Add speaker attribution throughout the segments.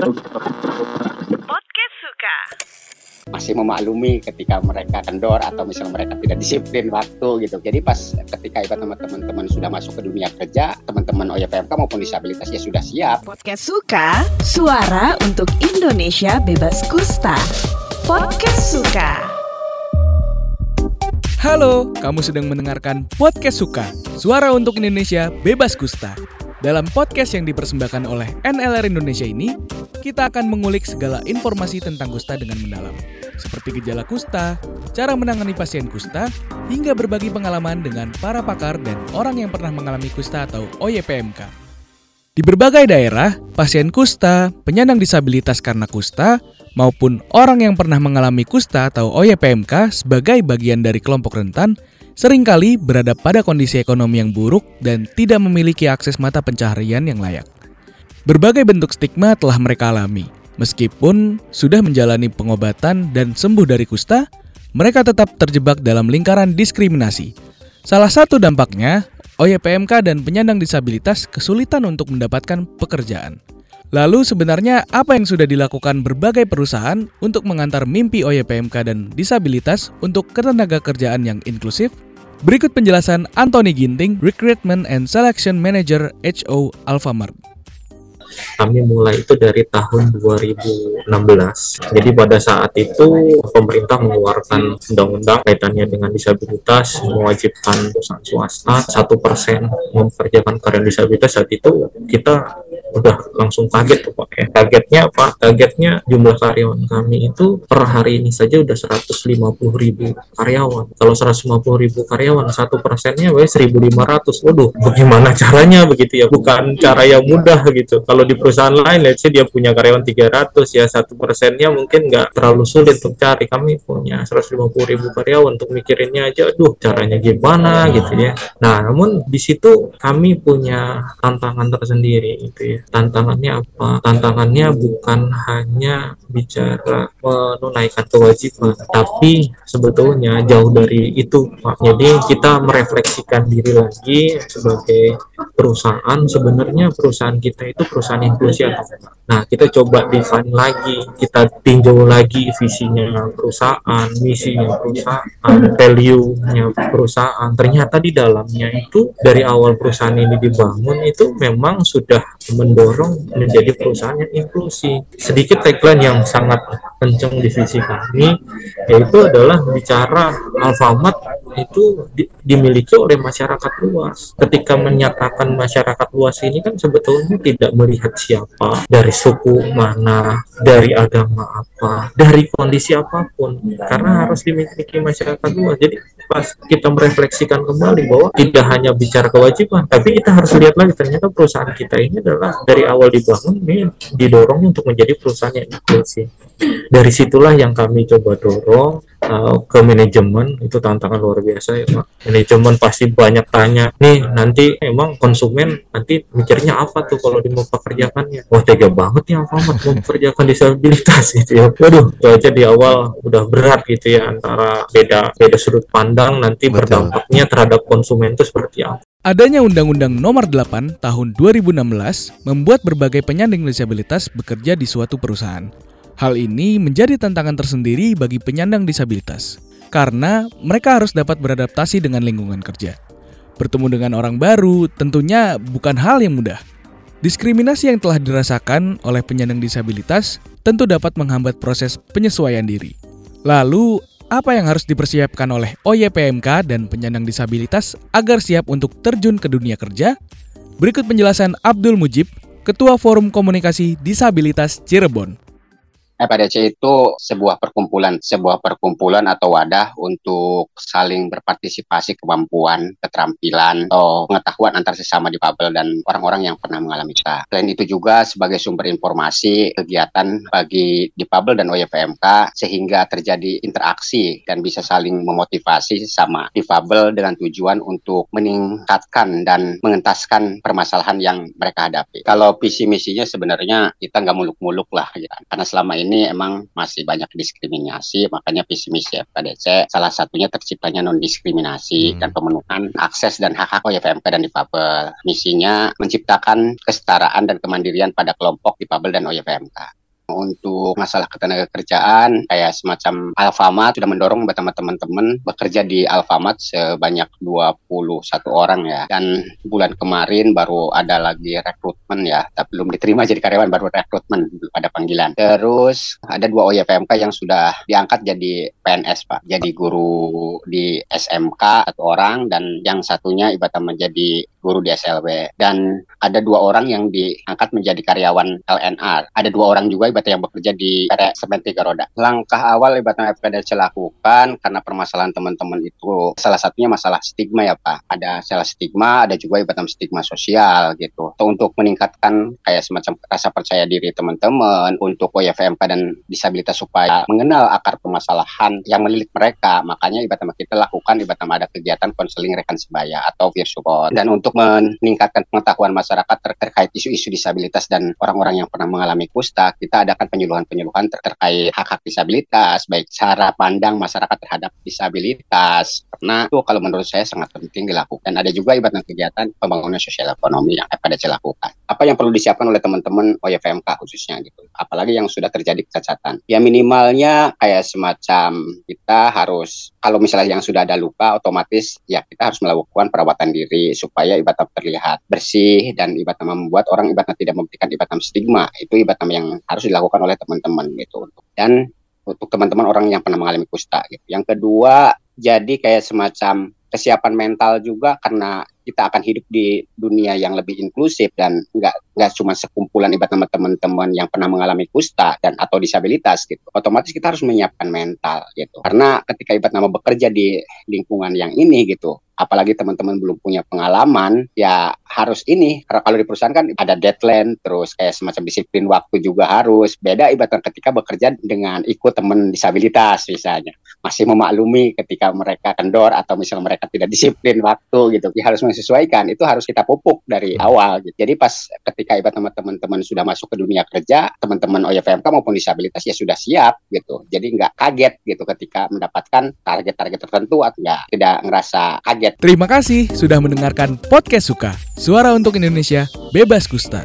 Speaker 1: Podcast Suka.
Speaker 2: masih memaklumi ketika mereka kendor atau misalnya mereka tidak disiplin waktu gitu. Jadi pas ketika ibarat teman-teman sudah masuk ke dunia kerja, teman-teman OYPMK maupun disabilitas ya sudah siap.
Speaker 1: Podcast Suka, suara untuk Indonesia bebas kusta. Podcast Suka.
Speaker 3: Halo, kamu sedang mendengarkan Podcast Suka, suara untuk Indonesia bebas kusta. Dalam podcast yang dipersembahkan oleh NLR Indonesia ini, kita akan mengulik segala informasi tentang kusta dengan mendalam. Seperti gejala kusta, cara menangani pasien kusta, hingga berbagi pengalaman dengan para pakar dan orang yang pernah mengalami kusta atau OYPMK. Di berbagai daerah, pasien kusta, penyandang disabilitas karena kusta, maupun orang yang pernah mengalami kusta atau OYPMK sebagai bagian dari kelompok rentan, sering kali berada pada kondisi ekonomi yang buruk dan tidak memiliki akses mata pencaharian yang layak. Berbagai bentuk stigma telah mereka alami. Meskipun sudah menjalani pengobatan dan sembuh dari kusta, mereka tetap terjebak dalam lingkaran diskriminasi. Salah satu dampaknya, OYPMK dan penyandang disabilitas kesulitan untuk mendapatkan pekerjaan. Lalu sebenarnya apa yang sudah dilakukan berbagai perusahaan untuk mengantar mimpi OYPMK dan disabilitas untuk ketenaga kerjaan yang inklusif? Berikut penjelasan Anthony Ginting, Recruitment and Selection Manager HO Alfamart.
Speaker 4: Kami mulai itu dari tahun 2016. Jadi pada saat itu pemerintah mengeluarkan undang-undang kaitannya dengan disabilitas mewajibkan perusahaan swasta satu persen mempekerjakan karyawan disabilitas saat itu kita udah langsung kaget tuh Pak ya. Kagetnya apa? Kagetnya jumlah karyawan kami itu per hari ini saja udah 150 ribu karyawan. Kalau 150 ribu karyawan satu persennya wes 1500. Waduh, bagaimana caranya begitu ya? Bukan cara yang mudah gitu. Kalau di perusahaan lain, let's say dia punya karyawan 300 ya satu persennya mungkin nggak terlalu sulit untuk cari. Kami punya 150 ribu karyawan untuk mikirinnya aja, aduh caranya gimana gitu ya. Nah, namun di situ kami punya tantangan tersendiri gitu ya. Tantangannya apa? Tantangannya bukan hanya bicara menunaikan kewajiban, tapi sebetulnya jauh dari itu, Pak. Jadi kita merefleksikan diri lagi sebagai perusahaan. Sebenarnya perusahaan kita itu perusahaan inklusi atau enggak? Nah, kita coba define lagi, kita tinjau lagi visinya perusahaan, misinya perusahaan, value-nya perusahaan. Ternyata di dalamnya itu dari awal perusahaan ini dibangun itu memang sudah mendorong menjadi perusahaan yang inklusi. Sedikit tagline yang sangat kencang di visi kami yaitu adalah bicara Alfamart itu di- dimiliki oleh masyarakat luas. Ketika menyatakan masyarakat luas ini kan sebetulnya tidak melihat siapa, dari suku mana, dari agama apa, dari kondisi apa pun, karena harus dimiliki masyarakat luas. Jadi pas kita merefleksikan kembali bahwa tidak hanya bicara kewajiban, tapi kita harus lihat lagi ternyata perusahaan kita ini adalah dari awal dibangun ini didorong untuk menjadi perusahaan yang inklusif. Dari situlah yang kami coba dorong uh, ke manajemen itu tantangan luar biasa ya Pak. Manajemen pasti banyak tanya, nih nanti emang konsumen nanti mikirnya apa tuh kalau dia mau pekerjakannya? Wah tega banget ya Alfamart mau pekerjakan disabilitas gitu ya. Waduh, itu aja di awal udah berat gitu ya antara beda beda sudut pandang nanti
Speaker 2: Betul.
Speaker 4: berdampaknya terhadap konsumen itu seperti apa.
Speaker 3: Adanya Undang-Undang Nomor 8 Tahun 2016 membuat berbagai penyandang disabilitas bekerja di suatu perusahaan. Hal ini menjadi tantangan tersendiri bagi penyandang disabilitas karena mereka harus dapat beradaptasi dengan lingkungan kerja. Bertemu dengan orang baru tentunya bukan hal yang mudah. Diskriminasi yang telah dirasakan oleh penyandang disabilitas tentu dapat menghambat proses penyesuaian diri. Lalu, apa yang harus dipersiapkan oleh OYPMK dan penyandang disabilitas agar siap untuk terjun ke dunia kerja? Berikut penjelasan Abdul Mujib, Ketua Forum Komunikasi Disabilitas Cirebon.
Speaker 2: FADC itu sebuah perkumpulan, sebuah perkumpulan atau wadah untuk saling berpartisipasi kemampuan, keterampilan, atau pengetahuan antar sesama difabel dan orang-orang yang pernah mengalami kusta. Selain itu juga sebagai sumber informasi kegiatan bagi difabel dan OYPMK sehingga terjadi interaksi dan bisa saling memotivasi sesama difabel dengan tujuan untuk meningkatkan dan mengentaskan permasalahan yang mereka hadapi. Kalau visi misinya sebenarnya kita nggak muluk-muluk lah, ya. karena selama ini ini emang masih banyak diskriminasi, makanya visi misi FKDC salah satunya terciptanya non diskriminasi hmm. dan pemenuhan akses dan hak hak OYFMK dan difabel. Misinya menciptakan kesetaraan dan kemandirian pada kelompok difabel dan OYFMK untuk masalah ketenaga kerjaan kayak semacam Alfamart sudah mendorong bersama teman-teman bekerja di Alfamart sebanyak 21 orang ya. Dan bulan kemarin baru ada lagi rekrutmen ya tapi belum diterima jadi karyawan baru rekrutmen pada panggilan. Terus ada dua OYPMK yang sudah diangkat jadi PNS Pak. Jadi guru di SMK satu orang dan yang satunya ibadah menjadi guru di SLB dan ada dua orang yang diangkat menjadi karyawan LNR ada dua orang juga ibadah yang bekerja di pada semen tiga roda. Langkah awal ibadah FKDC lakukan karena permasalahan teman-teman itu salah satunya masalah stigma ya Pak. Ada salah stigma ada juga ibadah stigma sosial gitu. Untuk meningkatkan kayak semacam rasa percaya diri teman-teman untuk OYFMK dan disabilitas supaya mengenal akar permasalahan yang melilit mereka. Makanya ibadah kita lakukan ibadah ada kegiatan konseling rekan sebaya atau support dan untuk meningkatkan pengetahuan masyarakat ter terkait isu-isu disabilitas dan orang-orang yang pernah mengalami kusta kita adakan penyuluhan-penyuluhan ter terkait hak-hak disabilitas baik cara pandang masyarakat terhadap disabilitas. Karena itu kalau menurut saya sangat penting dilakukan. Ada juga ibadah kegiatan pembangunan sosial ekonomi yang FKDC lakukan. Apa yang perlu disiapkan oleh teman-teman OYFMK khususnya gitu. Apalagi yang sudah terjadi kecacatan. Ya minimalnya kayak semacam kita harus kalau misalnya yang sudah ada luka otomatis ya kita harus melakukan perawatan diri supaya ibadah terlihat bersih dan ibadah membuat orang ibadah tidak memberikan ibadah stigma. Itu ibadah yang harus dilakukan oleh teman-teman gitu. Dan untuk teman-teman orang yang pernah mengalami kusta gitu. Yang kedua jadi kayak semacam kesiapan mental juga karena kita akan hidup di dunia yang lebih inklusif dan nggak nggak cuma sekumpulan ibarat teman-teman yang pernah mengalami kusta dan atau disabilitas gitu. Otomatis kita harus menyiapkan mental gitu. Karena ketika ibarat nama bekerja di lingkungan yang ini gitu apalagi teman-teman belum punya pengalaman ya harus ini karena kalau di perusahaan kan ada deadline terus kayak semacam disiplin waktu juga harus. Beda ibaratnya ketika bekerja dengan ikut teman disabilitas misalnya. Masih memaklumi ketika mereka kendor atau misalnya mereka tidak disiplin waktu gitu. Ya harus menyesuaikan itu harus kita pupuk dari hmm. awal gitu. Jadi pas ketika ibarat teman-teman sudah masuk ke dunia kerja teman-teman OYFMK maupun disabilitas ya sudah siap gitu. Jadi nggak kaget gitu ketika mendapatkan target-target tertentu atau nggak tidak ngerasa kaget
Speaker 3: Terima kasih sudah mendengarkan podcast Suka, Suara untuk Indonesia Bebas Kusta.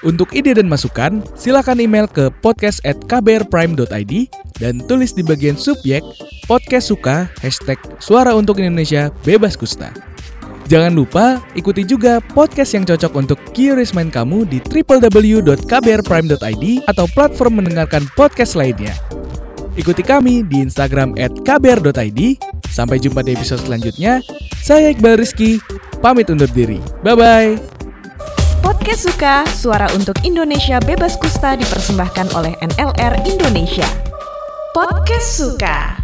Speaker 3: Untuk ide dan masukan, silakan email ke podcast at kbrprime.id dan tulis di bagian subjek podcast suka hashtag suara untuk Indonesia bebas kusta. Jangan lupa ikuti juga podcast yang cocok untuk curious mind kamu di www.kbrprime.id atau platform mendengarkan podcast lainnya. Ikuti kami di Instagram kbr.id. Sampai jumpa di episode selanjutnya. Saya Iqbal Rizky, pamit undur diri. Bye-bye.
Speaker 1: Podcast Suka, suara untuk Indonesia bebas kusta dipersembahkan oleh NLR Indonesia. Podcast Suka.